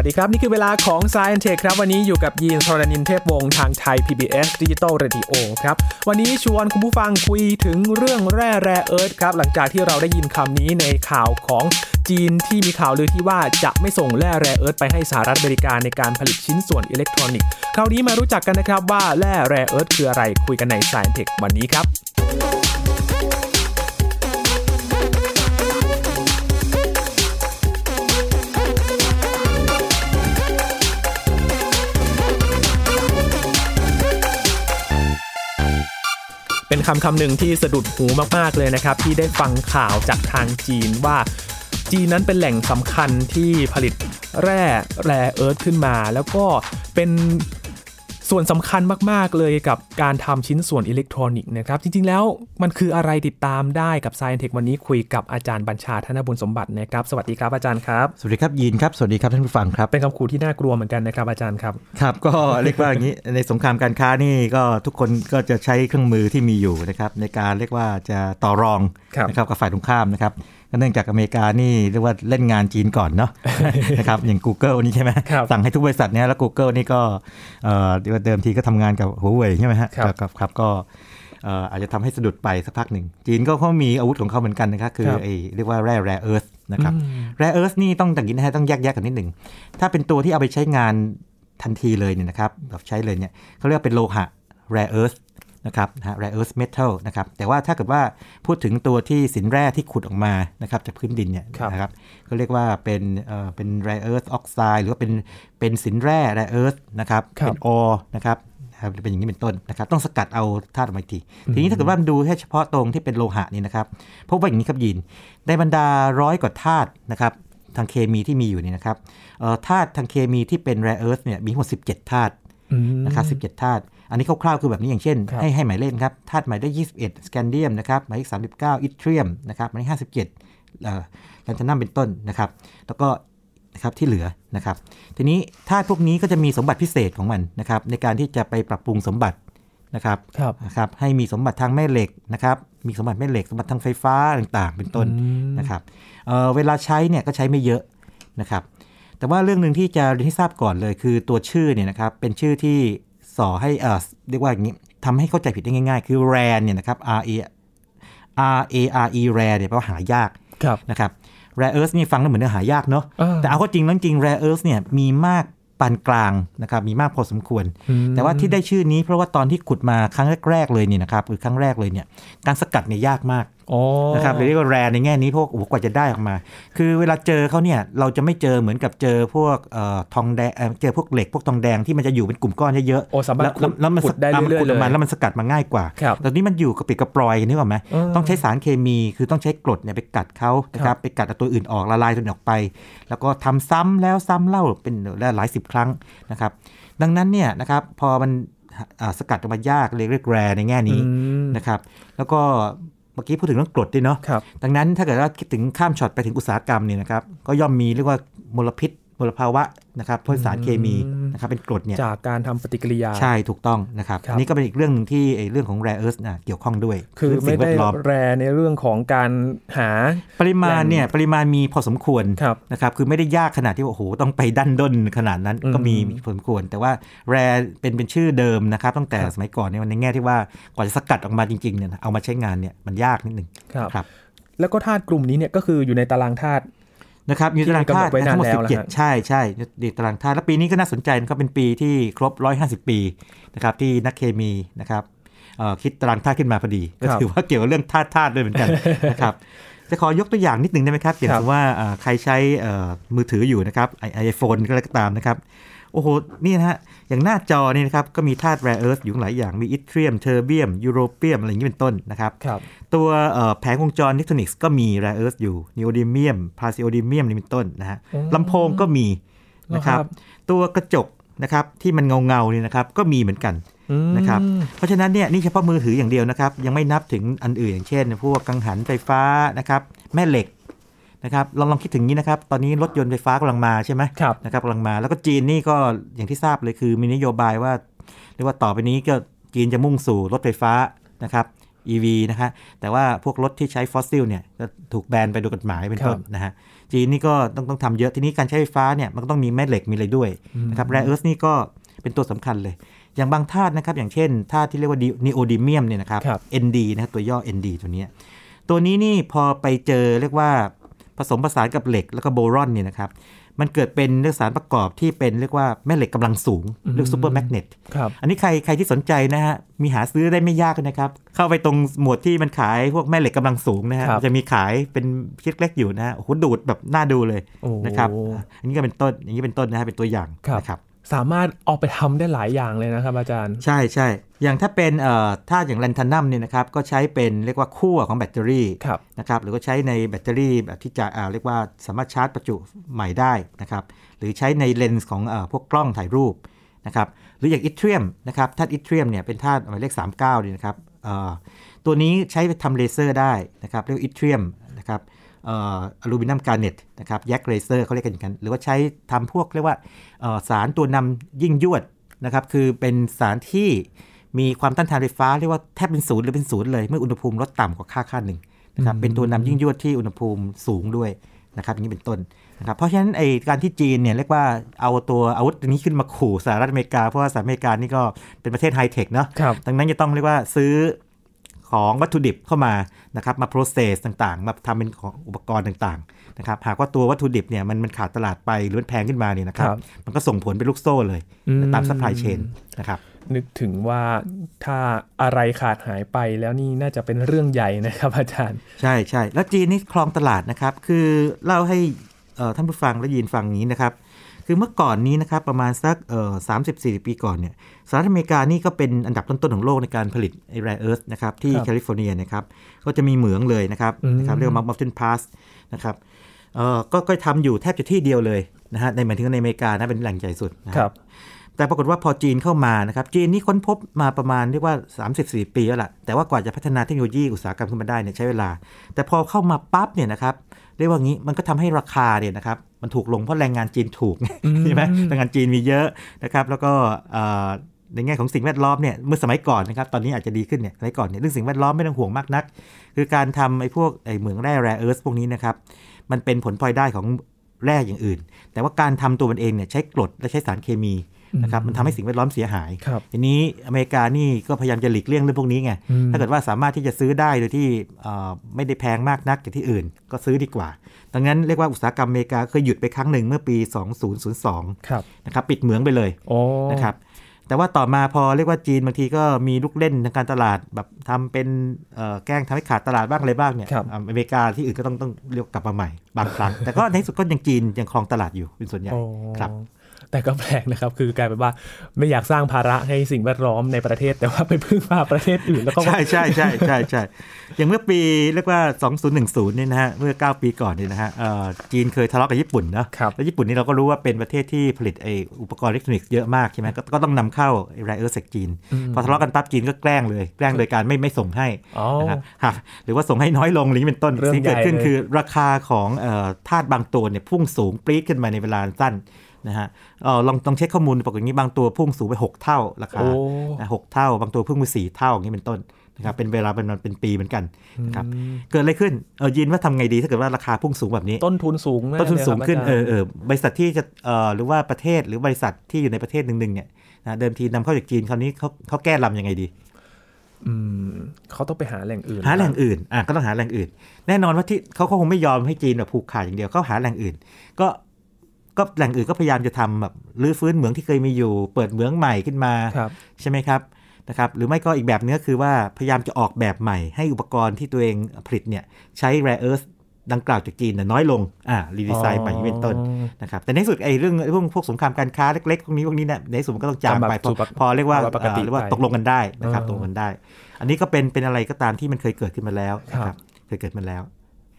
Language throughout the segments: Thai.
วัสดีครับ นี่คือเวลาของ Science Tech ครับ วันนี้อยู่กับยีนทรณินเทพวงศ์ทางไทย PBS Digital Radio ครับ วันนี้ชวนคุณผู้ฟังคุยถึงเรื่องแร่แร่เอิร์ธครับ หลังจากที่เราได้ยินคำนี้ในข่าวของจีนที่มีข่าวลือที่ว่าจะไม่ส่งแร่แร่เอิร์ธไปให้สหรัฐอเมริกาในการผลิตชิ้นส่วนอิเล็กทรอนิกส์คราวนี้มารู้จักกันนะครับว่าแร่แร่เอิร์ธคืออะไรคุยกันใน Science Tech วันนี้ครับ เป็นคำคำหนึ่งที่สะดุดหูมากๆเลยนะครับ ที่ได้ฟังข่าวจากทางจีนว่า จีนนั้นเป็นแหล่งสำคัญที่ผลิตแร่แร่เอิร์ธขึ้นมา แล้วก็เป็น ส่วนสำคัญมาก ๆ เลยกับการทำชิ้นส่วนอิเล็กทรอนิกส์นะครับ จริง ๆ แล้วมันคืออะไรติดตามได้กับ Science Tech วันนี้คุยกับอาจารย์บัญชาธนบุญสมบัตินะครับ สวัสดีครับอาจารย์ครับ สวัสดีครับยีนครับ สวัสดีครับท่านผู้ฟังครับ เป็นคำขู่ที่น่ากลัวเหมือนกันนะครับอาจารย์ครับ ครับ ก็เรียกว่าอย่างนี้ ในสงครามการค้านี่ก็ทุกคนก็จะใช้เครื่องมือที่มีอยู่นะครับในการเรียกว่าจะต่อรองครับนะครับกับฝ่ายตรงข้ามนะครับก็ เนื่องจากอเมริกานี่เรียกว่าเล่นงานจีนก่อนเนาะนะครับอย่าง Google นี่ใช่ไหมครับสั่งให้ทุกบริษัทเนี้ยแล้ว Google นี่ก็เอ่อเรียกว่าเดิมทีก็ทำงานกับหัวเว่ยใช่ไหมฮะครับครับครับก็เอ่ออาจจะทำให้สะดุดไปสักพักหนึ่ง จีนก็เขามีอาวุธของเขาเหมือนกันนะครับ คือครับไอ้เรียกว่าแร่แร่เอิร์ธนะครับอืมแร่เอิร์ธนี่ต้องอย่างนี้นะฮะต้องแยกแยกกันนิดหนึ่ง ถ้าเป็นตัวที่เอาไปใช้งานทันทีเลยเนี่ยนะครับแบบใช้เลยเนี่ยเขาเรียกว่าเป็นโลหะ rare earth นะครับนะฮะ rare earth metal นะครับ แต่ว่าถ้าเกิดว่าพูดถึงตัวที่สินแร่ที่ขุดออกมานะครับจากพื้นดินเนี่ยครับนะครับเขาเรียกว่าเป็นเอ่อเป็น rare earth oxide หรือว่าเป็นเป็นสินแร่ rare earth นะครับครับเป็น ore นะครับนะครับเป็นอย่างนี้เป็นต้นนะครับ ต้องสกัดเอาธาตุออกมาอีกที ทีนี้ถ้าเกิดว่าดูแค่เฉพาะตรงที่เป็นโลหะนี่นะครับพบว่าอย่างนี้ครับยินในบรรดาร้อยกว่าธาตุนะครับทางเคมีที่มีอยู่เนี่ยนะครับเอ่อธาตุทางเคมีที่เป็น rare earth เนี่ยมีทั้งหมด17 ธาตุอืมนะครับ17 ธาตุ อันนี้คร่าวๆคือแบบนี้อย่างเช่นครับให้ให้หมายเลขครับธาตุหมายเลข21 สแกนเดียมนะครับหมายเลข39 อิทเรียมนะครับหมายเลข57เอ่อแลนทานัมเป็นต้นนะครับ แล้วก็นะครับที่เหลือนะครับ ทีนี้ธาตุพวกนี้ก็จะมีสมบัติพิเศษของมันนะครับ ในการที่จะไปปรับปรุงสมบัตินะครับครับนะครับให้มีสมบัติทางแม่เหล็กนะครับ มีสมบัติแม่เหล็กสมบัติทางไฟฟ้าต่างๆ เป็นต้นอืมนะครับเอ่อเวลาใช้เนี่ยก็ใช้ไม่เยอะนะครับ แต่ว่าเรื่องหนึ่งที่จะเรียนให้ทราบก่อนเลย คือตัวชื่อเนี่ยนะครับเป็นชื่อที่ สอให้เอ่อเรียกว่าอย่างนี้ทำให้เข้าใจผิดได้ง่าย ๆ คือ rare เนี่ยนะครับ R A R A R E rare เนี่ยแปลว่าหายากครับนะครับ rare earth นี่ฟังแล้วเหมือนเนื้อหายากเนาะอ่าแต่เอาเข้าจริงแล้วจริง rare earth เนี่ยมีมากปานกลางนะครับมีมากพอสมควรอืมแต่ว่าที่ได้ชื่อนี้เพราะว่าตอนที่ขุดมาครั้งแรก ๆ เลยเนี่ยนะครับหรือครั้งแรกเลยเนี่ยการสกัดเนี่ยยากมากอ๋อ นะครับหรือเรียกว่าแรในแง่นี้เพราะว่าโอ้โหกว่าจะได้ออกมา คือเวลาเจอเขาเนี่ยเราจะไม่เจอเหมือนกับเจอพวกเอ่อทองแดงเอ่อเจอพวกเหล็กพวกทองแดงที่มันจะอยู่เป็นกลุ่มก้อนเยอะๆโอ้สามารถแล้วแล้วแล้วมันขุดได้อะมันเรื่อยๆขุดออกมาเลยแล้วมันสกัดมาง่ายกว่าครับแต่นี้มันอยู่กับปิดกระปลอยนึกออกไหมเออต้องใช้สารเคมีคือต้องใช้กรดเนี่ยไปกัดเขานะคครัรับบไปกัดเอาตัวอื่นออกละลายตัวอื่นออกไป แล้วก็ทำซ้ำแล้วซ้ำเล่าเป็นหลายสิบครั้งนะครับ ดังนั้นเนี่ยนะครับพอมันอ่าสกัดออกมายากเรียกเรียกแรในแง่นี้อืมนะครับ แล้วก็เมื่อกี้พูดถึงเรื่องกรดด้วยเนาะครับดังนั้นถ้าเกิดว่าคิดถึงข้ามช็อตไปถึงอุตสาหกรรมเนี่ยนะครับก็ย่อมมีเรียกว่ามลพิษมลภาวะ นะครับเพราะสารเคมีนะครับเป็นกรดเนี่ยจากการทำปฏิกิริยาใช่ถูกต้องนะครับครับอันนี้ก็เป็นอีกเรื่องหนึ่งที่ไอ้เรื่องของ rare earth นะเกี่ยวข้องด้วย คือเรื่งไม่สิ่งแวได้ดล้อมแรในเรื่องของการหาปริมาณเนี่ยปริมาณมีพอสมควรครับนะครับคือไม่ได้ยากขนาดที่ว่าโอ้โหต้องไปดันด้นขนาดนั้นอืมก็มีพอสมควร แต่ว่า rare เป็นเป็นชื่อเดิมนะครับตั้งแต่ครับสมัยก่อนเนี่ยในแง่ที่ว่ากว่าจะสกัดออกมาจริงๆเนี่ยเอามาใช้งานเนี่ยมันยากนิดหนึ่งครับครับแล้วก็ธาตุกลุ่มนี้เนี่ยก็คืออยู่ในตารางธาตุ นะครับมีตารางธาตุที่กำหนดไว้นานทั้งหมดแล้วสิบเจ็ดนะฮะใช่ใช่ดีตารางธาตุแล้วปีนี้ก็น่าสนใจนะครับเป็นปีที่ครบ 150 ปีนะครับที่นักเคมีนะครับเอ่อคิดตารางธาตุขึ้นมาพอดี ก็ถือว่าเกี่ยวกับเรื่องธาตุธาตุด้วยเหมือนกันนะครับจะขอยกตัวอย่างนิดหนึ่งได้ไหมครับอย่างครับสมมติว่าอ่าใครใช้เอ่อมือถืออยู่นะครับ iPhone ก็แล้วก็ตามนะครับ โอ้โห นี่นะฮะ อย่างหน้าจอนี่นะครับ ก็มีธาตุ rare earth อยู่หลายอย่าง มีอิตเทรียม เทอร์เบียม ยูโรเปียม อะไรอย่างนี้เป็นต้นนะครับครับตัวเอ่อแผงวงจรอิเล็กทรอนิกส์ก็มี rare earth อยู่ นีโอดิเมียม เพรซีโอดิเมียมนี่เป็นต้นนะฮะอ๋อลำโพงก็มีนะครับเหรอครับ ตัวกระจกนะครับที่มันเงาเงาๆนี่นะครับ ก็มีเหมือนกันอืมนะครับ เพราะฉะนั้นเนี่ยนี่เฉพาะมือถืออย่างเดียวนะครับ ยังไม่นับถึงอันอื่นอย่างเช่น พวกกังหันไฟฟ้านะครับ แม่เหล็ก นะครับลองลองคิดถึงนี้นะครับ ตอนนี้รถยนต์ไฟฟ้ากำลังมาใช่ไหมครับนะครับกำลังมา แล้วก็จีนนี่ก็อย่างที่ทราบเลยคือมีนโยบายว่าเรียกว่าต่อไปนี้ก็จีนจะมุ่งสู่รถไฟฟ้านะครับ EV นะฮะแต่ว่าพวกรถที่ใช้ฟอสซิลเนี่ยก็ถูกแบนไปโดยกฎหมายเป็นต้นนะฮะจีนนี่ก็ต้องต้องทำเยอะทีนี้การใช้ไฟฟ้าเนี่ยมันก็ต้องมีแม่เหล็กมีอะไรด้วยนะครับ rare earth นี่ก็เป็นตัวสำคัญเลย อย่างบางธาตุนะครับ อย่างเช่นธาตุที่เรียกว่านีโอดิเมียมเนี่ยนะครับครับ ND นะครับตัวย่อ ND ตัวเนี้ยตัวนี้นี่พอไปเจอเรียกว่า ผสมผสานกับเหล็กแล้วก็โบรอนเนี่ยนะครับมันเกิดเป็นเรื่องสารประกอบที่เป็นเรียกว่าแม่เหล็กกำลังสูงเรียก super magnet ครับอันนี้ใครใครที่สนใจนะฮะมีหาซื้อได้ไม่ยากนะครับ เข้าไปตรงหมวดที่มันขายพวกแม่เหล็กกำลังสูงนะฮะครับมันจะมีขายเป็นชิ้นเล็กอยู่นะฮะโอ้โหดูดแบบน่าดูเลยโอ้นะครับอะอันนี้ก็เป็นต้นอย่างนี้เป็นต้นนะฮะเป็นตัวอย่างครับนะครับ สามารถเอาไปทำได้หลายอย่างเลยนะครับอาจารย์ ใช่ใช่อย่างถ้าเป็นเอ่อถ้าอย่างแลนทานัมเนี่ยนะครับก็ใช้เป็นเรียกว่าขั้วของแบตเตอรี่ครับนะครับหรือก็ใช้ในแบตเตอรี่แบบที่จะอ่าเรียกว่าสามารถชาร์จประจุใหม่ได้นะครับหรือใช้ในเลนส์ของเอ่อพวกกล้องถ่ายรูปนะครับหรืออย่างอิทเรียมนะครับธาตุอิทเรียมเนี่ยเป็นธาตุหมายเลข39เนี่ยนะครับเอ่อตัวนี้ใช้ไปทำเลเซอร์ได้นะครับเรียกว่าอิทเรียมนะครับเอ่อ aluminium garnet นะครับ YAG เลเซอร์เขาเรียกกันอย่างนั้นหรือว่าใช้ทำพวกเรียกว่าเอ่อสารตัวนำยิ่งยวดนะครับคือเป็นสารที่มีความต้านทานไฟฟ้าเรียกว่าแทบเป็นศูนย์หรือเป็นศูนย์เลยเมื่ออุณหภูมิลดต่ำกว่าค่าค่าหนึ่งนะครับเป็นตัวนำยิ่งยวดที่อุณหภูมิสูงด้วยนะครับอย่างนี้เป็นต้นนะครับเพราะฉะนั้นไอการที่จีนเนี่ยเรียกว่าเอาตัวอาวุธนี้ขึ้นมาขู่สหรัฐอเมริกาเพราะว่าสหรัฐอเมริกานี่ก็เป็นประเทศไฮเทคเนาะครับดังนั้นจะต้องเรียกว่าซื้อ ของวัตถุดิบเข้ามานะครับมา process ต่างๆ มาทำเป็นของอุปกรณ์ต่างๆนะครับหากว่าตัววัตถุดิบเนี่ยมันมันขาดตลาดไปหรือมันแพงขึ้นมาเนี่ยนะครับครับมันก็ส่งผลเป็นลูกโซ่เลยอืมตาม supply chain นะครับนึกถึงว่าถ้าอะไรขาดหายไปแล้วนี่น่าจะเป็นเรื่องใหญ่นะครับอาจารย์ ใช่ใช่แล้วจีนนี่ครองตลาดนะครับ คือเล่าให้เอ่อท่านผู้ฟังและยินฟังอย่างนี้นะครับ คือเมื่อก่อนนี้นะครับประมาณสักเอ่อสามสิบสี่ปีก่อนเนี่ยสหรัฐอเมริกานี่ก็เป็นอันดับต้นๆของโลกในการผลิตไอ้ rare earth นะครับที่ครับแคลิฟอร์เนียนะครับก็จะมีเหมืองเลยนะครับอืมนะครับเรียกว่า Mountain Pass นะครับเอ่อก็ก็ทำอยู่แทบจะที่เดียวเลยนะฮะในหมายถึงในอเมริกานะเป็นแหล่งใหญ่สุดนะฮะครับแต่ปรากฏว่าพอจีนเข้ามานะครับจีนนี่ค้นพบมาประมาณเรียกว่า 34 ปีแล้วล่ะ แต่ว่ากว่าจะพัฒนาเทคโนโลยีอุตสาหกรรมขึ้นมาได้เนี่ยใช้เวลา แต่พอเข้ามาปั๊บเนี่ยนะครับเรียกว่างี้มันก็ทำให้ราคาเนี่ยนะครับ มันถูกลงเพราะแรงงานจีนถูกอืมใช่ไหมแรงงานจีนมีเยอะนะครับ แล้วก็เอ่อในแง่ของสิ่งแวดล้อมเนี่ยเมื่อสมัยก่อนนะครับตอนนี้อาจจะดีขึ้นเนี่ยสมัยก่อนเนี่ยเรื่องสิ่งแวดล้อมไม่ต้องห่วงมากนัก คือการทำไอ้พวกไอ้เหมืองแร่แร่เอิร์ธพวกนี้นะครับมันเป็นผลพลอยได้ของแร่อย่างอื่น แต่ว่าการทำตัวมันเองเนี่ยใช้กรดและใช้สารเคมี นะครับมันทำให้สิ่งแวดล้อมเสียหายครับทีนี้อเมริกานี่ก็พยายามจะหลีกเลี่ยงเรื่องพวกนี้ไงอืมถ้าเกิดว่าสามารถที่จะซื้อได้โดยที่เอ่อไม่ได้แพงมากนักจากที่อื่น ก็ซื้อดีกว่าดังนั้นเรียกว่าอุตสาหกรรมอเมริกาเคยหยุดไปครั้งหนึ่งเมื่อปี 2002ครับนะครับปิดเหมืองไปเลยโอ้นะครับแต่ว่าต่อมาพอเรียกว่าจีนบางทีก็มีลูกเล่นทางการตลาดแบบทำเป็นเอ่อแกล้งทำให้ขาดตลาดบ้างอะไรบ้างเนี่ยครับอ่าอเมริกาที่อื่นก็ต้องต้องเรียกกลับมาใหม่บางครั้ง แต่ก็ในที่สุดก็ยังจีนยังครองตลาดอยู่เป็นส่วนใหญ่โอ้ครับ แต่ก็แปลกนะครับ คือกลายเป็นว่าไม่อยากสร้างภาระให้สิ่งแวดล้อมในประเทศ แต่ว่าไปพึ่งพาประเทศอื่นแล้วก็ใช่ใช่ใช่ใช่ใใช่อย่างเมื่อปีเรียกว่า 2010เนี่ยนะฮะเมื่อ 9 ปีก่อนเนี่ยนะฮะเอ่อจีนเคยทะเลาะกับญี่ปุ่นนะครับแล้วญี่ปุ่นนี่เราก็รู้ว่าเป็นประเทศที่ผลิตไอ้อุปกรณ์อิเล็กทรอนิกส์เยอะมากใช่ไหมก็ก็ต้องนำเข้า rare earth จากจีน พอทะเลาะกันปั๊บจีนก็แกล้งเลยแกล้งโดยการไม่ไม่ส่งให้อ๋อนะครับฮะหรือว่าส่งให้น้อยลงอะไรอย่างนี้เป็นต้นเรื่องสิ่งที่เกิดขึ้นใหญ่เลยคือราคาของเอ่อธาตุบางตัวเนี่ยพุ่งสูงปรี๊ดขึ้นมาในเวลาสั้น นะฮะเอ่อลองลองเช็คข้อมูลปรากฏอย่างนี้บางตัวพุ่งสูงไป 6 เท่าราคาโอ้นะหกเท่า บางตัวเพิ่งมาสี่เท่าอย่างนี้เป็นต้นนะครับเป็นเวลาเป็นมันเป็นปีเหมือนกันนะครับเกิดอะไรขึ้นเออยินว่าทำไงดีถ้าเกิดว่าราคาพุ่งสูงแบบนี้ ต้นทุนสูงแต้นทุนสูงขึ้นลยเอครับอเออบริษัทที่จะเอ่อหรือว่าประเทศหรือบริษัทที่อยู่ในประเทศหนึ่งๆเนี่ยนะเดิมทีนำเข้าจากจีนคราวนี้เขาเขาแก้ลำยังไงดีอืมเขาต้องไปหาแหล่งอื่น หาแหล่งอื่นอะก็ต้องหาแหล่งอื่น แน่นอนว่าที่เขาก็คงไม่ยอมให้จีนแบบผูกขาดอย่างเดียวเขาหาแหล่งอื่น ก็ ก็แหล่งอื่นก็พยายามจะทำแบบรื้อฟื้นเหมืองที่เคยมีอยู่ เปิดเหมืองใหม่ขึ้นมาครับใช่ไหมครับนะครับหรือไม่ก็อีกแบบนึงก็คือว่าพยายามจะออกแบบใหม่ให้อุปกรณ์ที่ตัวเองผลิตเนี่ยใช้ rare earth ดังกล่าวจากจีนน่ะน้อยลง อ่า รีดีไซน์ใหม่อย่างนี้เป็นต้นนะครับ แต่ในที่สุดไอ้เรื่องพวกพวกสงครามการค้าเล็กๆ พวกนี้พวกนี้เนี่ยในที่สุดมันก็ต้องจางไปจำแบบพอสู่ปกพอเรียกว่าปกติเอ่อเรียกว่าไปตกลงกันได้นะครับเออตกลงกันได้ อันนี้ก็เป็นเป็นอะไรก็ตามที่มันเคยเกิดขึ้นมาแล้วนะคครัรับบเคยเกิดมาแล้ว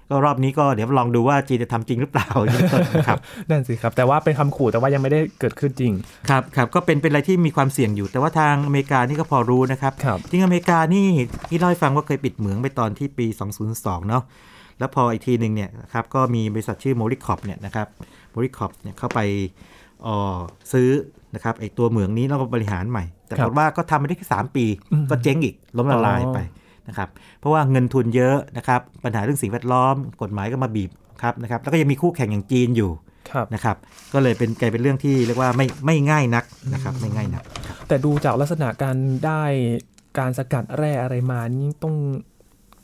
ก็รอบนี้ก็เดี๋ยวลองดูว่าจีนจะทำจริงหรือเปล่าอย่างนี้เป็นต้นนะครับนั่นสิครับ แต่ว่าเป็นคำขู่แต่ว่ายังไม่ได้เกิดขึ้นจริง ครับครับก็เป็นเป็นอะไรที่มีความเสี่ยงอยู่ แต่ว่าทางอเมริกานี่ก็พอรู้นะครับครับจริงอเมริกานี่ที่เล่าให้ฟังว่าเคยปิดเหมืองไปตอนที่ปี 2002 เนาะแล้วพออีกทีหนึ่งเนี่ยนะครับก็มีบริษัทชื่อโมริคอปเนี่ยนะครับโมริคอปเนี่ยเข้าไปเอ่อซื้อนะครับไอตัวเหมืองนี้แล้วก็บริหารใหม่ แต่ครัปบรากฏว่าก็ทำไปได้แค่สามปีอืมก็เจ๊งอีกล้มละลายไป นะครับเพราะว่าเงินทุนเยอะนะครับปัญหาเรื่องสิ่งแวดล้อม กฎหมายก็มาบีบครับนะครับแล้วก็ยังมีคู่แข่งอย่างจีนอยู่ครับนะครับก็เลยเป็นกลายเป็นเรื่องที่เรียกว่าไม่ไม่ง่ายนักนะครับไม่ง่ายนักครับแต่ดูจากลักษณะการได้การสกัดแร่อะไรมานี่ต้อง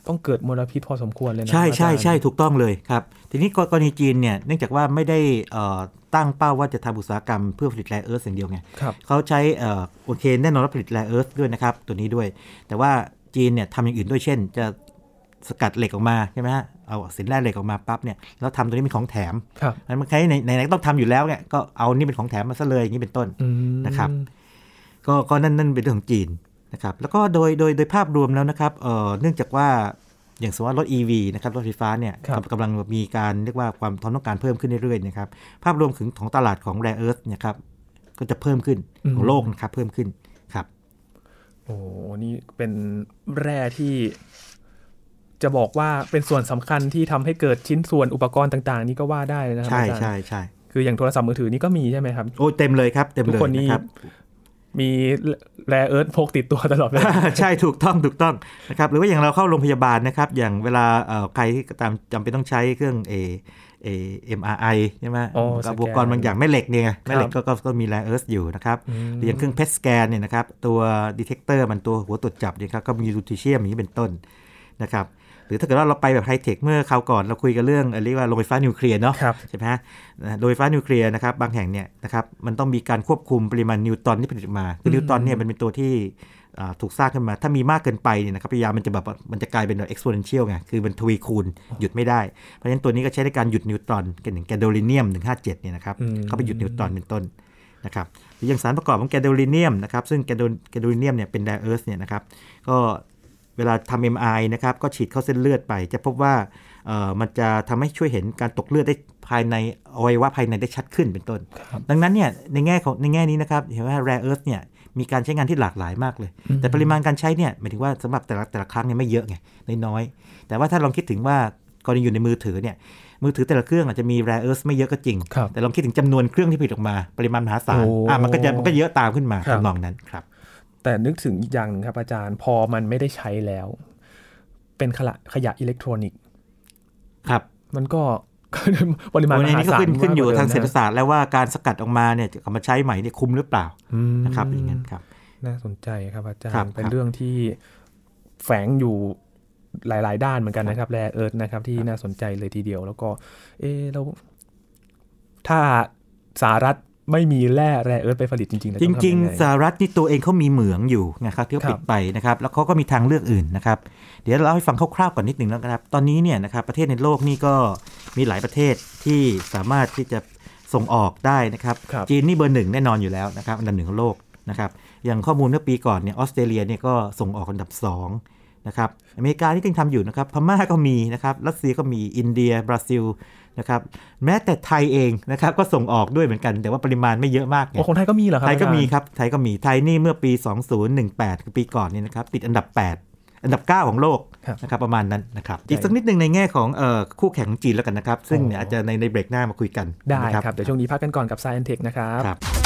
ต้องเกิดมลพิษพอสมควรเลยนะใช่ใช่อาจารย์ใช่ถูกต้องเลยครับ ทีนี้กรณีจีนเนี่ยเนื่องจากว่าไม่ได้เอ่อตั้งเป้าว่าจะทำอุตสาหกรรมเพื่อผลิตแร่เอิร์ธอย่างเดียวไงครับเขาใช้เอ่อโอเคแน่นอนว่าผลิตแร่เอิร์ธด้วยนะครับตัวนี้ด้วย แต่ว่า จีนเนี่ยทำอย่างอื่นด้วยเช่น จะสกัดเหล็กออกมาใช่ไหมฮะเอาสินแร่เหล็กออกมาปั๊บเนี่ยแล้วทำตัวนี้เป็นของแถมครับมันมันใครในไหนๆก็ต้องทำอยู่แล้วเนี่ยก็เอานี่เป็นของแถมมาซะเลยอย่างนี้เป็นต้นอืมนะครับ ก็ก็นั่นนั่นเป็นเรื่องของจีนนะครับ แล้วก็โดยโดยโดยภาพรวมแล้วนะครับเอ่อเนื่องจากว่าอย่างสมมติว่ารถ EV นะครับรถไฟฟ้าเนี่ยครับกำลังมีการเรียกว่าความความต้องการเพิ่มขึ้นเรื่อยๆนะครับภาพรวมถึงของตลาดของ rare earth เนี่ยครับก็จะเพิ่มขึ้นของโลกนะครับเพิ่มขึ้นครับ โอ้โหนี่เป็นแร่ที่ จะบอกว่าเป็นส่วนสำคัญที่ทำให้เกิดชิ้นส่วนอุปกรณ์ต่าง ๆ นี่ก็ว่าได้เลยนะครับใช่อาจารย์ใช่ใช่คืออย่างโทรศัพท์มือถือนี่ก็มีใช่ไหมครับโอ้เต็มเลยครับเต็มทุกเลยคนนี่นะครับมีแรเอิร์ธพกติดตัวตลอดเลยใช่ถูกต้องถูกต้องนะครับหรือว่าอย่างเราเข้าโรงพยาบาลนะครับ อย่างเวลาเอ่อใครที่ตามจำเป็นต้องใช้เครื่องเอเอ MRI ใช่ไหมอ๋อกับสแกนอุปกรณ์บางอย่างแม่เหล็กเนี่ยไงแม่เหล็กครับก็ก็ก็มี rare earth อยู่นะครับอืมหรืออย่างเครื่อง PET scan เนี่ยนะครับตัว detector มันตัวหัวตรวจจับเนี่ยครับก็มีลูทิเชียมอย่างนี้เป็นต้นนะครับหรือถ้าเกิดว่าเราไปแบบไฮเทคเมื่อคราวก่อนเราคุยกันเรื่องเอ่อเรียกว่าโรงไฟฟ้านิวเคลียร์เนาะครับใช่ไหมฮะนะโรงไฟฟ้านิวเคลียร์นะครับบางแห่งเนี่ยนะครับมันต้องมีการควบคุมปริมาณนิวตรอนที่ผลิตออกมาคือนิวตรอนเนี่ยมันเป็นตัวที่อ่า ถูกสร้างขึ้นมา ถ้ามีมากเกินไปเนี่ยนะครับพยายามมันจะแบบว่ามันจะกลายเป็นแบบ exponential ไง คือมันทวีคูณหยุดไม่ได้ เพราะฉะนั้นตัวนี้ก็ใช้ในการหยุดนิวตรอนกันอย่างแกโดลิเนียม 157 เนี่ยนะครับอืมเข้าไปหยุดนิวตรอนเป็นต้นนะครับหรืออย่างสารประกอบของแกโดลิเนียมนะครับซึ่งแกโดแกโดลิเนียมเนี่ยเป็นไดเออร์สเนี่ยนะครับก็เวลาทำ MRI นะครับก็ฉีดเข้าเส้นเลือดไป จะพบว่าเอ่อมันจะทำให้ช่วยเห็นการตกเลือดได้ภายในอวัยวะภายในได้ชัดขึ้นเป็นต้นครับดังนั้นเนี่ยในแง่ของในแง่นี้นะครับเห็นว่า rare earth เนี่ย มีการใช้งานที่หลากหลายมากเลยอืมแต่ปริมาณการใช้เนี่ยหมายถึงว่าสำหรับแต่ละแต่ละครั้งเนี่ยไม่เยอะไงน้อยๆแต่ว่าถ้าลองคิดถึงว่ากรณีอยู่ในมือถือเนี่ยมือถือแต่ละเครื่องอาจจะมี rare earth ไม่เยอะก็จริงครับแต่ลองคิดถึงจำนวนเครื่องที่ผลิตออกมา ปริมาณมหาศาลโอ้อะมันก็จะมันก็เยอะตามขึ้นมาครับทำนองนั้นครับ แต่นึกถึงอีกอย่างหนึ่งครับอาจารย์พอมันไม่ได้ใช้แล้ว เป็นขยะขยะอิเล็กทรอนิกส์ครับ มันก็ ปริมาณวันมนี้หานี่ก็ศาลขึ้นขึ้นอยู่มกกว่ทางดิมเศรษฐศาสตร์แล้วว่าการสกัดออกมาเนี่ยจะเอามาใช้ใหม่เนี่ยคุ้มหรือเปล่าอืมนะครับอย่างนั้นครับ น่าสนใจครับอาจารครับย์เป็นครับเรื่องที่แฝงอยู่หลาย ๆ ด้านเหมือนกันนะครับแรเอิร์ธนะครับที่น่าสนใจเลยทีเดียว แล้วก็ เออเราถ้าสหรัฐ ไม่มีแร่แรเอิร์ธไปผลิตจริงๆแล้วจต้องทำริงยัไๆสหรัฐนี่ตัวเองเขามีเหมืองอยู่นะครับที่เขาครับปิดไปนะครับแล้วเขาก็มีทางเลือกอื่นนะครับเดี๋ยวเราเล่าให้ฟังคร่าวๆก่อนนิดหนึ่งแล้วกันครับ ตอนนี้เนี่ยนะครับประเทศในโลกนี่ก็มีหลายประเทศที่สามารถที่จะส่งออกได้นะครับครับจีนนี่เบอร์หนึ่งแน่นอนอยู่แล้วนะครับอันดับหนึ่งของโลกนะครับอย่างข้อมูลเมื่อปีก่อนเนี่ยออสเตรเลียเนี่ยก็ส่งออกอันดับสองนะครับอเมริกานี่ก็ยังทำอยู่นะครับพม่าก็มีนะครับรัสเซียก็มีอินเดียบราซิล นะครับแม้แต่ไทยเองนะครับก็ส่งออกด้วยเหมือนกัน แต่ว่าปริมาณไม่เยอะมากไงโอ้คนไทยก็มีเหรอครับไทยก็มีอาจารครับไทยก็มีไทยนี่เมื่อปี 2018คือปีก่อนนี่นะครับติดอันดับ 8 อันดับ 9 ของโลกครับนะครับประมาณนั้นนะครับอีกสักนิดหนึ่งในแง่ของเอ่อคู่แข่งของจีนแล้วกันนะครับ ซึ่งเนี่ยอาจจะในในเบรกหน้ามาคุยกันได้นะครับเดี๋ยวช่วงนี้พักกันก่อนกับ Science Tech นะครับ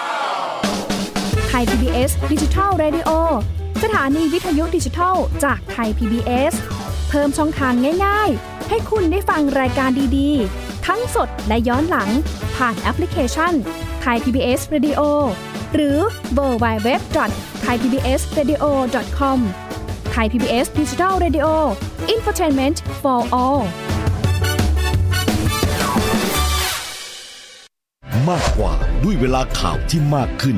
Thai PBS Digital Radio สถานีวิทยุดิจิทัลจากไทย PBS เพิ่มช่องทางง่าย ๆ ให้คุณได้ฟังรายการดีๆ ทั้งสดและย้อนหลัง ผ่านแอปพลิเคชัน Thai PBS Radio หรือ www.thaipbsradio.com Thai PBS Digital Radio Infotainment for all มากกว่าด้วยเวลาข่าวที่มากขึ้น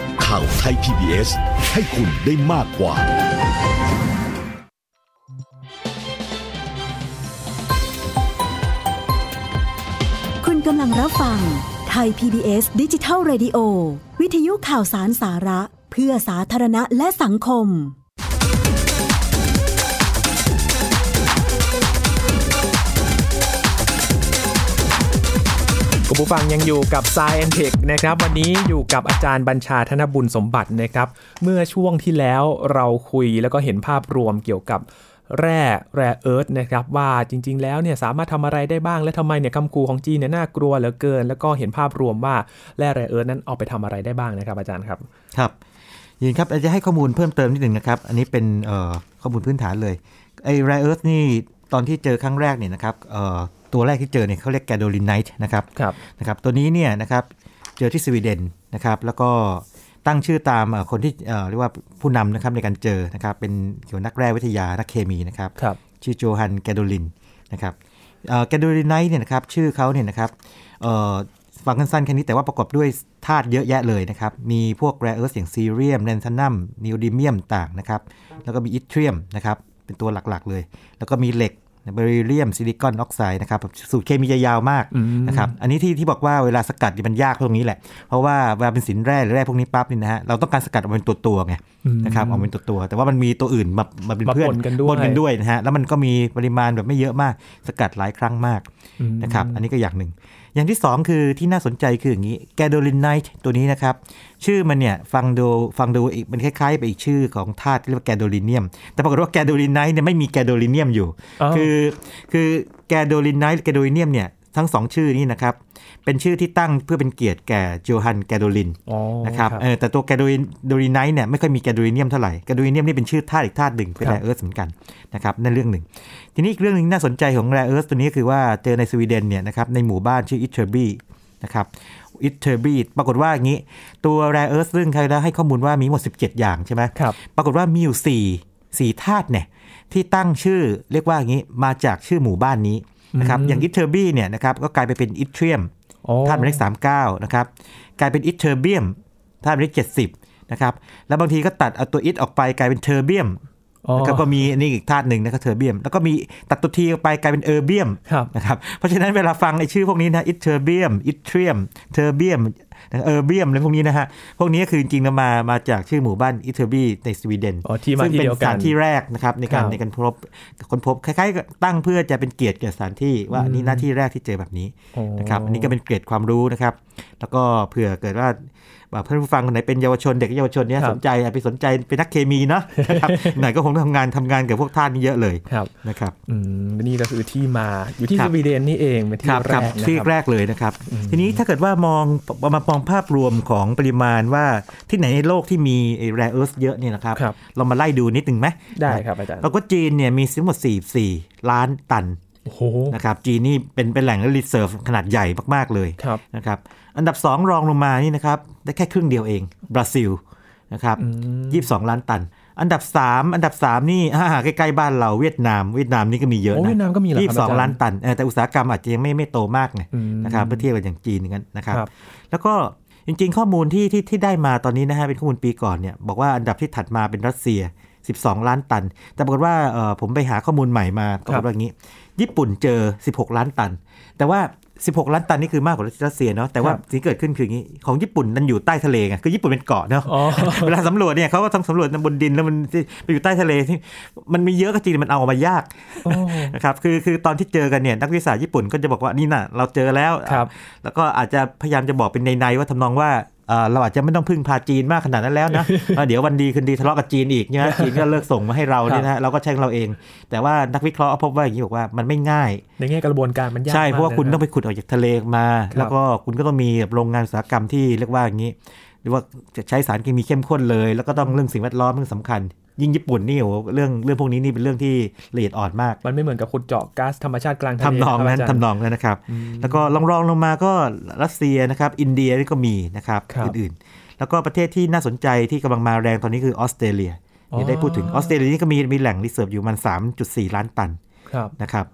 ข่าวไทย PBS ให้คุณได้มากกว่า คุณกำลังรับฟังไทย PBS ดิจิทัล Radio วิทยุข่าวสารสาระ เพื่อสาธารณะและสังคม คุณผู้ฟังยังอยู่กับ s ายแอนเทคนะครับวันนี้อยู่กับอาจารย์บัญชาธนบุญสมบัตินะครับ เมื่อช่วงที่แล้วเราคุยแล้วก็เห็นภาพรวมเกี่ยวกับแร่แร่เอิร์ธนะครับว่าจริง ๆ แล้วเนี่ยสามารถทำอะไรได้บ้างและทำไมเนี่ยคำคูของจีนเนี่ยน่ากลัวเหลือเกิน แล้วก็เห็นภาพรวมว่าแร่แร่เอิร์ธนั้นเอาไปทำอะไรได้บ้างนะครับ อาจารย์ครับครับยินครับจะให้ข้อมูลเพิ่มเติมนิดหนึ่งนะครับ อันนี้เป็นข้อมูลพื้นฐานเลยไอ้ไรเอิร์ธนี่ตอนที่เจอครั้งแรกเนี่ยนะครับ ตัวแรกที่เจอเนี่ยเขาเรียก gadolinite นะครับครับนะครับ ตัวนี้เนี่ยนะครับเจอที่สวีเดนนะครับ แล้วก็ตั้งชื่อตามเอ่อคนที่เอ่อเรียกว่าผู้นำนะครับในการเจอนะครับ เป็นเกี่ยวกับนักแร่วิทยานักเคมีนะครับครับชื่อโจฮันแกโดลินนะครับ gadolinite เนี่ยนะครับชื่อเขาเนี่ยนะครับเอ่อฟังสั้นๆแค่นี้แต่ว่าประกอบด้วยธาตุเยอะแยะเลยนะครับ มีพวก rare earth อย่างซีเรียมแลนทานัมนีโอดิเมียมต่างนะครับ แล้วก็มีอิตเทรียมนะครับ เป็นตัวหลักๆเลย แล้วก็มีเหล็ก เบริเลียมซิลิคอนออกไซด์นะครับสูตรเคมีจะยาวมากอืมนะครับอันนี้ที่ที่บอกว่าเวลาสกัดเนี่ยมันยากตรงนี้แหละ เพราะว่าเวลาเป็นสินแร่หรือแร่พวกนี้ปั๊บนี่นะฮะเราต้องการสกัดออกมาเป็นตัวตัวๆไงนะครับเอาเป็นตัวตัวๆแต่ว่ามันมีตัวอื่นมามาเป็นมาเพื่อนปนกันด้วยปนกันด้วยนะฮะแล้วมันก็มีปริมาณแบบไม่เยอะมากสกัดหลายครั้งมากอืมนะครับอันนี้ก็อย่างหนึ่ง อย่างที่สองคือที่น่าสนใจคืออย่างนี้ gadolinite ตัวนี้นะครับ ชื่อมันเนี่ย ฟังดูฟังดูอีกมันคล้ายๆ ไปอีกชื่อของธาตุที่เรียกว่าแกโดลิเนียม แต่ปรากฏว่า gadolinite เนี่ยไม่มีแกโดลิเนียมอยู่อ้าวคือคือ gadolinite แกโดลิเนียมเนี่ยทั้งสองชื่อนี้นะครับ เป็นชื่อที่ตั้งเพื่อเป็นเกียรติแก่โจฮันแกโดลินอ๋อนะครับเออแต่ตัวแกโดลิน gadolinite เนี่ยไม่ค่อยมีแกโดลิเนียมเท่าไหร่แกโดลิเนียมนี่เป็นชื่อธาตุอีกธาตุหนึ่งเป็น rare earth ครัแร่บเหมือนกันนะครับนั่นเรื่องหนึ่ง ทีนี้อีกเรื่องหนึงน่าสนใจของ rare earth ตัวนี้คือว่าเจอในสวีเดนเนี่ยนะครับในหมู่บ้านชื่ออิตเทอร์บีนะครับอิตเทอร์บีปรากฏว่าอย่างนี้ ตัว rare earth ซึ่งใครแล้วให้ข้อมูลว่ามีหมด 17 อย่างใช่ไหมครับปรากฏว่ามีอยู่4 4ธาตุเนี่ยที่ตั้งชื่อเรียกว่าอย่างนี้มาจากชื่อหมู่บ้านนี้นะครับอืมอย่างอิตเทอร์บีเนี่ยนะครับก็กลายไปเป็นอิตเทรียมอ๋อ ธาตุหมายเลขสามเก้านะครับ กลายเป็นอิทเทอร์เบียมธาตุหมายเลขเจ็ดสิบนะครับ แล้วบางทีก็ตัดเอาตัวอิทออกไปกลายเป็นเทอร์เบียมอ๋อนะครับก็มีอันนี้อีกธาตุหนึ่งนะครับเทอร์เบียม แล้วก็มีตัดตัว T ออกไปกลายเป็นเออร์เบียมครับนะครับ เพราะฉะนั้นเวลาฟังไอ้ชื่อพวกนี้นะอิทเทอร์เบียมอิทเทรียมเทอร์เบียม เออร์เบียมอะไรพวกนี้นะฮะ พวกนี้คือจริงๆแล้วมามาจากชื่อหมู่บ้านอิทเทอร์บีในสวีเดนอ๋อที่มาซึ่งที่เป็นเดียวสกันสถานที่แรกนะครับในการครับในการพบค้นพบคล้ายๆกับตั้งเพื่อจะเป็นเกียรติแก่สถานที่ว่าอันนี้หน้าที่แรกที่เจอแบบนี้โอ้นะครับอันนี้ก็เป็นเกร็ดความรู้นะครับ แล้วก็เผื่อเกิดว่า เพื่อนผู้ฟังคนไหนเป็นเยาวชนเด็กเยาวชนเนี่ยครับสนใจไปสนใจเป็นนักเคมีเนาะนะครับไหนก็คงต้องทำงานทำงานกับพวกท่านนี้เยอะเลยครับนะครับอืมนี่ก็คือที่มาอยู่ที่สวีเดนครับนี่เองเป็นที่แรกครับครับนะที่แรกครับเลยนะครับ ทีนี้ถ้าเกิดว่ามองมามองภาพรวมของปริมาณว่าที่ไหนในโลกที่มี rare earth เยอะเนี่ยนะครับครับเรามาไล่ดูนิดหนึ่งไหมได้ครับอาจารย์เราก็จีนเนี่ยมีทั้งหมด 44 ล้านตันโอ้โหนะครับจีนนี่เป็นเป็นแหล่ง reserve ขนาดใหญ่มาก ๆ เลยครับนะครับ อันดับ 2 รองลงมานี่นะครับได้แค่ครึ่งเดียวเองบราซิลนะครับยี่สิบสองล้านตัน อันดับ 3 อันดับ 3 นี่ฮ่าใกล้ๆบ้านเราเวียดนาม เวียดนามนี่ก็มีเยอะโอ้นะเวียดนามก็มีเหรอครับยี่สิบสองอาจารย์ล้านตันเออแต่อุตสาหกรรมอาจจะยังไม่ไม่โตมากไงอืมนะครับเมื่อเทียบกับอย่างจีนอย่างนั้นนะครับครับ แล้วก็จริงๆ ข้อมูลที่ที่ที่ได้มาตอนนี้นะฮะเป็นข้อมูลปีก่อนเนี่ยบอกว่าอันดับที่ถัดมาเป็นรัสเซีย 12 ล้านตัน แต่ปรากฏว่าเอ่อผมไปหาข้อมูลใหม่มาปรากฏว่าอย่างนี้ ญี่ปุ่นเจอ 16 ล้านตัน แต่ว่า 16 ล้านตันนี่คือมากกว่ารัสเซียเนาะแต่ว่าครับสิ่งที่เกิดขึ้นคืออย่างนี้ ของญี่ปุ่นมันอยู่ใต้ทะเลไงคือญี่ปุ่นเป็นเกาะเนาะอ๋อเวลาสำรวจเนี่ยเขาก็ต้องสำรวจบนดินแล้วมันไปอยู่ใต้ทะเลที่มันมีเยอะก็จริงแต่มันเอาออกมายากโอ้นะครับคือคือตอนที่เจอกันเนี่ยนักวิทยาศาสตร์ญี่ปุ่นก็จะบอกว่านี่น่ะเราเจอแล้วครับแล้วก็อาจจะพยายามจะบอกเป็นในๆว่าทำนองว่า เอ่อเราอาจจะไม่ต้องพึ่งพาจีนมากขนาดนั้นแล้วนะเออเดี๋ยววันดีคืนดีทะเลาะกับจีนอีกเนี่ยจีนก็เลิกส่งมาให้เราเนี่ยนะฮะเราก็ใช้ของเราเอง แต่ว่านักวิเคราะห์พบว่าอย่างนี้บอกว่ามันไม่ง่าย ในแง่กระบวนการมันยากใช่เพราะว่าลยคุณต้องนไปขุดออกจากทะเลมาครับแล้วก็คุณก็ต้องมีแบบโรงงานอุตสาหกรรมที่เรียกว่าอย่างนี้เรียกว่าจะใช้สารเคมีเข้มข้นเลย แล้วก็ต้องเรื่องสิ่งแวดล้อมเรื่องสำคัญ ยิ่งญี่ปุ่นนี่โอ้โหเรื่องเรื่องพวกนี้นี่เป็นเรื่องที่ละเอียดอ่อนมาก มันไม่เหมือนกับขุดเจาะก๊าซธรรมชาติกลางทะเลทำนองนั้นครับาจารย์ทำนองนั้นนะครับ แล้วก็ลองรองลงมาก็รัสเซียนะครับ อินเดียนี่ก็มีนะครับครับอื่นๆ แล้วก็ประเทศที่น่าสนใจที่กำลังมาแรงตอนนี้คือออสเตรเลียอ๋อนี่ได้พูดถึงออสเตรเลียนี่ก็มีมีแหล่งรีเสิร์ฟอยู่มัน 3.4 ล้านตันครับนะครับ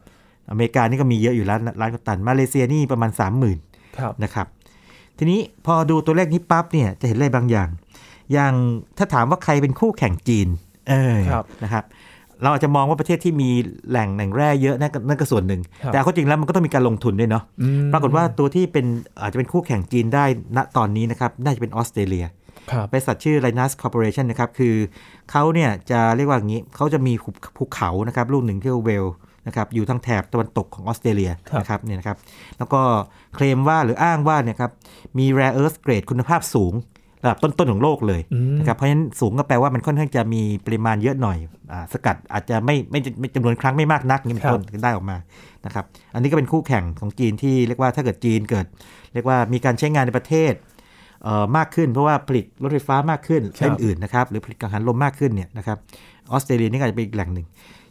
อเมริกานี่ก็มีเยอะอยู่ล้านล้านกว่าตัน มาเลเซียนี่ประมาณ 30,000ครับนะครับทีนี้พอดูตัวเลขนี้ปั๊บเนี่ยจะเห็นอะไรบางอย่าง อย่างถ้าถามว่าใครเป็นคู่แข่งจีน เออครับนะครับเราอาจจะมองว่าประเทศที่มีแหล่งแหล่งแร่เยอะนั่นก็นั่นก็ส่วนหนึ่งครับแต่เอาเข้าจริงแล้วมันก็ต้องมีการลงทุนด้วยเนาะอืมปรากฏว่าตัวที่เป็นอาจจะเป็นคู่แข่งจีนได้ณตอนนี้นะครับ น่าจะเป็นออสเตรเลียครับบริษัทชื่อ Linus Corporation นะครับ คือเขาเนี่ยจะเรียกว่าอย่างนี้เขาจะมีภูภูเขานะครับลูกหนึ่งที่เวลนะครับอยู่ทางแถบตะวันตกของออสเตรเลียครับนะครับเนี่ยนะครับแล้วก็เคลมว่าหรืออ้างว่าเนี่ยครับมี rare earth grade คุณภาพสูง ระดับต้นๆของโลกเลยอืมนะครับเพราะฉะนั้นสูงก็แปลว่ามันค่อนข้างจะมีปริมาณเยอะหน่อยอาสกัดอาจจะไม่ไม่ไม่จำนวนครั้งไม่มากนักนี่เป็นต้นได้ออกมานะครับอันนี้ก็เป็นคู่แข่งของจีนที่เรียกว่าถ้าเกิดจีนเกิด เรียกว่ามีการใช้งานในประเทศเอ่อมากขึ้นเพราะว่าผลิตรถไฟฟ้ามากขึ้นครับเล่นอื่นนะครับหรือผลิตกังหันลมมากขึ้นเนี่ยนะครับออสเตรเลียนี่ก็อาจจะเป็นอีกแหล่งหนึ่ง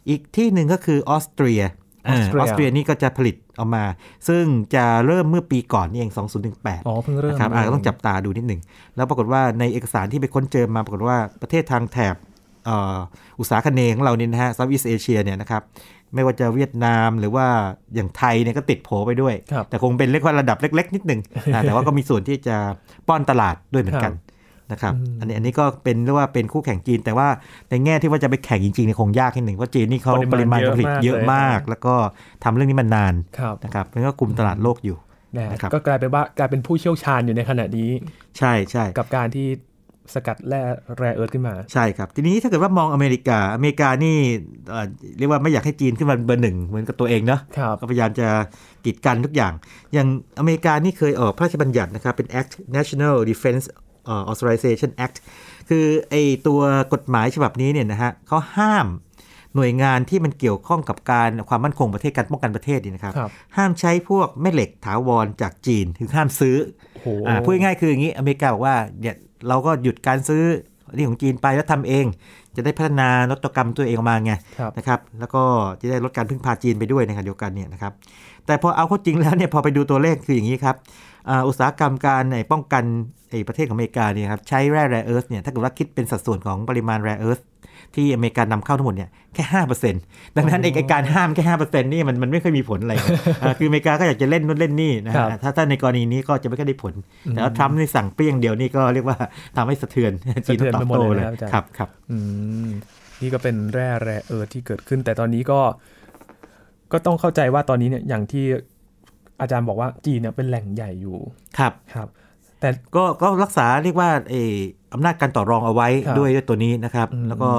อีกที่หนึ่งก็คือออสเตรียเออออสเตรียออสเตรียนี่ก็จะผลิตออกมา ซึ่งจะเริ่มเมื่อปีก่อนนี่เอง 2018 อ๋อเพิ่งเริ่มนะครับอาจจะต้องจับตาดูนิดหนึ่ง แล้วปรากฏว่าในเอกสารที่ไปค้นเจอมาปรากฏว่าประเทศทางแถบเอ่ออุตสาหคเนย์ของเราเนี่ยนะฮะ Southeast Asia เนี่ยนะครับไม่ว่าจะเวียดนามหรือว่าอย่างไทยเนี่ยก็ติดโผไปด้วยครับแต่คงเป็นเรียกว่าระดับเล็ก ๆ นิดหนึ่งอ่าแต่ว่าก็มีส่วนที่จะป้อนตลาดด้วยเหมือนกัน นะครับอืมอันนี้อันนี้ก็เป็นเรียกว่าเป็นคู่แข่งจีน แต่ว่าในแง่ที่ว่าจะไปแข่งจริงๆเนี่ยคงยากนิดหนึ่งเพราะจีนนี่เขาปริมาณการผลิตเยอะมาก แล้วก็ทำเรื่องนี้มานานครับนะครับมันก็กลุ่มตลาดโลกอยู่นะนะครับก็กลายเป็นว่ากลายเป็นผู้เชี่ยวชาญอยู่ในขณะนี้ ใช่ใช่กับการที่สกัดแร่แร่เอิร์ธขึ้นมา ใช่ครับ ทีนี้ถ้าเกิดว่ามองอเมริกาอเมริกานี่เอ่อเรียกว่าไม่อยากให้จีนขึ้นมาเบอร์หนึ่งเหมือนกับตัวเองเนาะครับก็พยายามจะกีดกันทุกอย่าง อย่างอเมริกานี่เคยออกพระราชบัญญัตินะครับเป็น Act National Defense เอ่อ Authorization Act คือไอตัวกฎหมายฉบับนี้เนี่ยนะฮะเขาห้ามหน่วยงานที่มันเกี่ยวข้องกับการความมั่นคงประเทศการป้องกันประเทศนี่นะครับครับห้ามใช้พวกแม่เหล็กถาวรจากจีนคือห้ามซื้อโอ้โหอ่าพูดง่ายๆคืออย่างนี้อเมริกาบอกว่าเนี่ยเราก็หยุดการซื้อที่ของจีนไปแล้วทำเอง จะได้พัฒนานวัตกรรมตัวเองออกมาไงครับนะครับ แล้วก็จะได้ลดการพึ่งพาจีนไปด้วยในขณะเดียวกันเนี่ยนะครับ แต่พอเอาเข้าจริงแล้วเนี่ยพอไปดูตัวเลขคืออย่างนี้ครับอ่าอุตสาหกรรมการไอ้ป้องกันไอ้ประเทศของอเมริกาเนี่ยครับใช้แร่แร่เอิร์ธเนี่ยถ้าเกิดว่าคิดเป็นสัดส่วนของปริมาณแร่เอิร์ธที่อเมริกานำเข้าทั้งหมดเนี่ยแค่ห้าเปอร์เซ็นต์ดังนั้นไอ้ไอ้การห้ามแค่ห้าเปอร์เซ็นต์นี่มันมันไม่ค่อยมีผลอะไรอ่าคืออเมริกาก็อยากจะเล่นนู่นเล่นนี่นะครัฮะบถ้าถ้าในกรณีนี้ก็จะไม่ค่อยได้ผล แต่ว่าทรัมป์นี่สั่งเปรี้ยงเดียวนี่ก็เรียกว่าทำให้สะเทือนจีนสะเทือนตอไปบหมดโต้เลยเลยนะครับอาจารย์ครับครับอืมนี่ก็เป็นแร่แร่เอิร์ธที่เกิดขึ้น แต่ตอนนี้ก็ ก็ต้องเข้าใจว่าตอนนี้เนี่ยอย่างที่อาจารย์บอกว่าจีนเนี่ยเป็นแหล่งใหญ่อยู่ครับครับแต่ก็ก็รักษาเรียกว่าเอออำนาจการต่อรองเอาไว้ครับด้วยด้วยตัวนี้นะครับอืมแล้วก็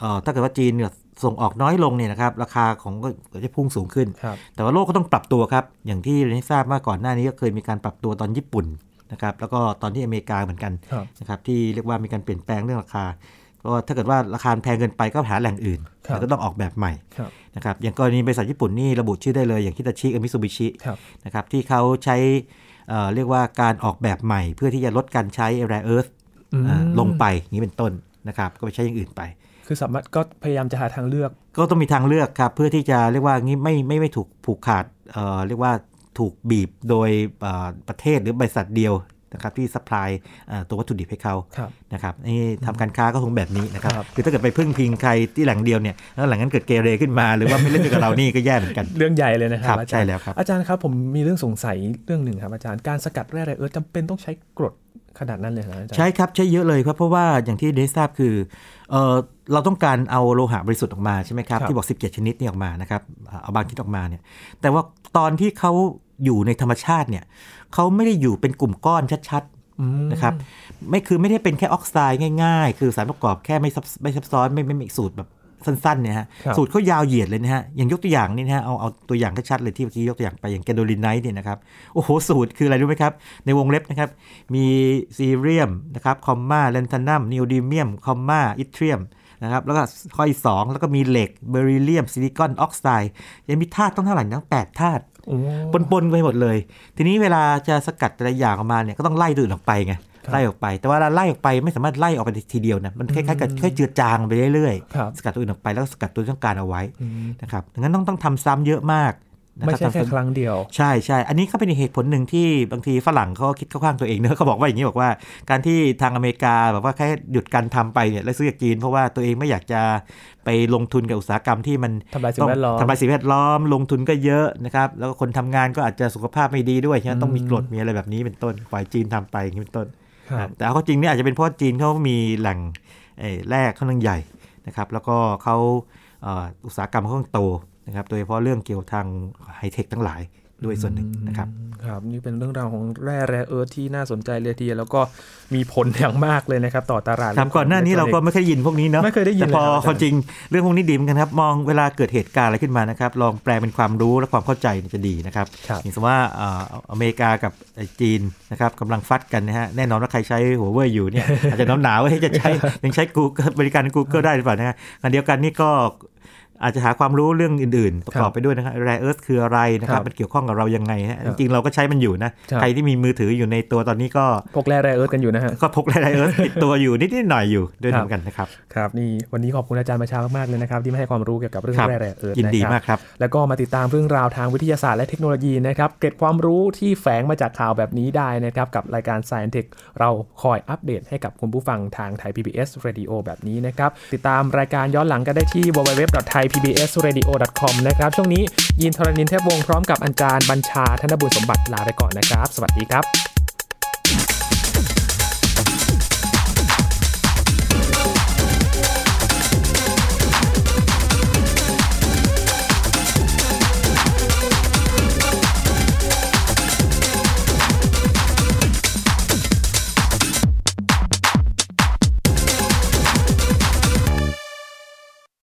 เอ่อถ้าเกิดว่าจีนเนี่ยส่งออกน้อยลงเนี่ยนะครับราคาของก็ก็จะพุ่งสูงขึ้นครับแต่ว่าโลกก็ต้องปรับตัวครับ อย่างที่เรียนให้ทราบว่าก่อนหน้านี้ก็เคยมีการปรับตัวตอนญี่ปุ่นนะครับแล้วก็ตอนที่อเมริกาเหมือนกันครับนะครับที่เรียกว่ามีการเปลี่ยนแปลงเรื่องราคา เพราะว่าถ้าเกิดว่าราคาแพงเกินไปก็หาแหล่งอื่นครับแล้วก็ต้องออกแบบใหม่ครับนะครับอย่างกรณีบริษัทญี่ปุ่นนี่ระบุชื่อได้เลยอย่างคิตาชิกับมิตซูบิชิครับนะครับที่เขาใช้เอ่อเรียกว่าการออกแบบใหม่ เพื่อที่จะลดการใช้แร่เอิร์ธอืมลงไปอย่างนี้เป็นต้นนะครับก็ไปใช้อย่างอื่นไป คือสามารถก็พยายามจะหาทางเลือก ก็ต้องมีทางเลือกครับเพื่อที่จะเรียกว่างี้ไม่ไม่ไม่ถูกผูกขาดเอ่อเรียกว่าถูกบีบโดยเอ่อประเทศหรือบริษัทเดียว นะครับที่ supply ตัววัตถุดิบให้เขาครับนะครับนี่ทำการค้าก็คงแบบนี้นะครับครับคือถ้าเกิดไปพึ่งพิงใครที่แหล่งเดียวเนี่ยแล้วแหล่งนั้นเกิดเกเรขึ้นมา หรือว่าไม่เล่นด้วยกับเรานี่ก็แย่เหมือนกันเรื่องใหญ่เลยนะครับครับอาจารย์ใช่แล้วครับอาจารย์ครับผมมีเรื่องสงสัยเรื่องหนึ่งครับอาจารย์การสกัดแร่ rare earth จำเป็นต้องใช้กรดขนาดนั้นเลยนะอาจารย์ใช่ครับใช้เยอะเลยครับเพราะว่าอย่างที่ได้ทราบคือเออเราต้องการเอาโลหะบริสุทธิ์ออกมาใช่ไหมครับครับ ที่บอก 17 ชนิดนี่ออกมานะครับเอาบางชนิดออกมาเนี่ยแต่ว่าตอนที่เขาอยู่ในธรรมชาติเนี่ย เขาไม่ได้อยู่เป็นกลุ่มก้อนชัดอืมๆนะครับไม่คือไม่ได้เป็นแค่ออกไซด์ง่าย ๆ คือสารประกอบแค่ไม่ซับไม่ซับซ้อนไม่ไม่ไม่สูตรแบบสั้นๆเนี่ยฮะครับสูตรเขายาวเหยียดเลยนะฮะอย่างยกตัวอย่างนี่นะฮะเอาเอาตัวอย่างชัดๆเลยที่เมื่อกี้ยกตัวอย่างไปอย่าง gadolinite เนี่ยนะครับโอ้โหสูตรคืออะไรรู้ไหมครับ ในวงเล็บนะครับ มีซีเรียมนะครับคอมมาเลนทานัมนิวดีเมียมคอมมาอิทเรียม นะครับแล้วก็ข้อที่สองแล้วก็มีเหล็กเบริเลียมซิลิคอนออกไซด์ยังมีธาตุต้องเท่าไหร่นะแปดธาตุโอ้ปนๆไปหมดเลย ทีนี้เวลาจะสกัดแต่ละอย่างออกมาเนี่ยก็ต้องไล่ตัวอื่นออกไปไงครับไล่ออกไป แต่ว่าเวลาไล่ออกไปไม่สามารถไล่ออกไปทีเดียวนะมันคล้ายๆกับค่อยๆเจือจางไปเรื่อยครับๆสกัดตัวอื่นออกไปแล้วก็สกัดตัวที่ต้องการเอาไว้อืมนะครับดังนั้นต้องต้องทำซ้ำเยอะมากนะ ไม่รับใช่แค่ทำซ้ำครั้งเดียว ใช่ใช่ อันนี้ก็เป็นอีกเหตุผลหนึ่งที่บางทีฝรั่งเขาคิดเข้าข้างตัวเองเนอะเขาบอกว่าอย่างนี้บอกว่า การที่ทางอเมริกาแบบว่าแค่หยุดการทำไปเนี่ยแล้วซื้อจากจีน เพราะว่าตัวเองไม่อยากจะไปลงทุนกับอุตสาหกรรมที่มันทำลายสิ่งแวดล้อมทำลายสิ่งแวดล้อมลงทุนก็เยอะนะครับ แล้วก็คนทำงานก็อาจจะสุขภาพไม่ดีด้วยฉะนั้นต้องมีกฎมีอะไรแบบนี้เป็นต้นฝ่ายจีนทำไปอย่างนี้เป็นต้นครับแต่เอาเข้าจริงเนี่ยอาจจะเป็นเพราะจีนเขามีแหล่งเอ่อแร่ค่อนข้างใหญ่นะครับ แล้วก็เขาเอ่ออุตสาหกรรมเขาค่อนข้างโต นะครับโดยเฉพาะเรื่องเกี่ยวทางไฮเทคทั้งหลายด้วยส่วนหนึ่งนะครับครับนี่เป็นเรื่องราวของแร่แร่เอิร์ธที่น่าสนใจเลยทีเดียวแล้วก็มีผลอย่างมากเลยนะครับ ต่อตลาดครับก่อนหน้านี้เราก็ไม่เคยได้ยินพวกนี้เนาะไม่เคยได้ยินแต่พอเลยครับความจริงเรื่องพวกนี้ดีเหมือนกันครับ มองเวลาเกิดเหตุการณ์อะไรขึ้นมานะครับ ลองแปลเป็นความรู้และความเข้าใจเนี่ยจะดีนะครับครับอย่างสมมติว่าเอ่ออเมริกากับจีนนะครับกำลังฟัดกันนะฮะแน่นอนว่าใครใช้หัวเว่ยอยู่เนี่ยอาจจะหนาวหนาวๆว่าเฮ้ยจะใช้ยังใช้ Google บริการ Google ได้หรือเปล่านะฮะอันเดียวกันนี่ก็ อาจจะหาความรู้เรื่องอื่นๆ ประกอบไปด้วยนะครับแรเอิร์ธคืออะไรนะครับมันเกี่ยวข้องกับเรายังไงฮะจริงๆเราก็ใช้มันอยู่นะ ใครที่มีมือถืออยู่ในตัวตอนนี้ก็พวกแร่แร่เอิร์ธกันอยู่นะฮะก็พกแรเอิร์ธติดตัวอยู่นิดๆหน่อยๆอยู่ด้วยเหมือนกันนะครับครับนี่วันนี้ขอบคุณอาจารย์มาชามากๆเลยนะครับที่มาให้ความรู้เกี่ยวกับเรื่องครับแร่แร่เอิร์ธยินดีะครับมากครับแล้วก็มาติดตามเรื่องราวทางวิทยาศาสตร์และเทคโนโลยีนะครับเก็บความรู้ที่แฝงมาจากข่าวแบบนี้ได้นะครับกับรายการ Science Tech เราคอยอัปเดตให้กับคุณผู้ฟังทางไทย PBS Radio แบบนี้นะครับติดตามรายการย้อนหลังกันได้ที่ thaipbsradio.com นะครับ ช่วงนี้ยินทรณินเทพวงศ์พร้อมกับอาจารย์บัญชาธนบุญสมบัติลาไปก่อนนะครับ สวัสดีครับ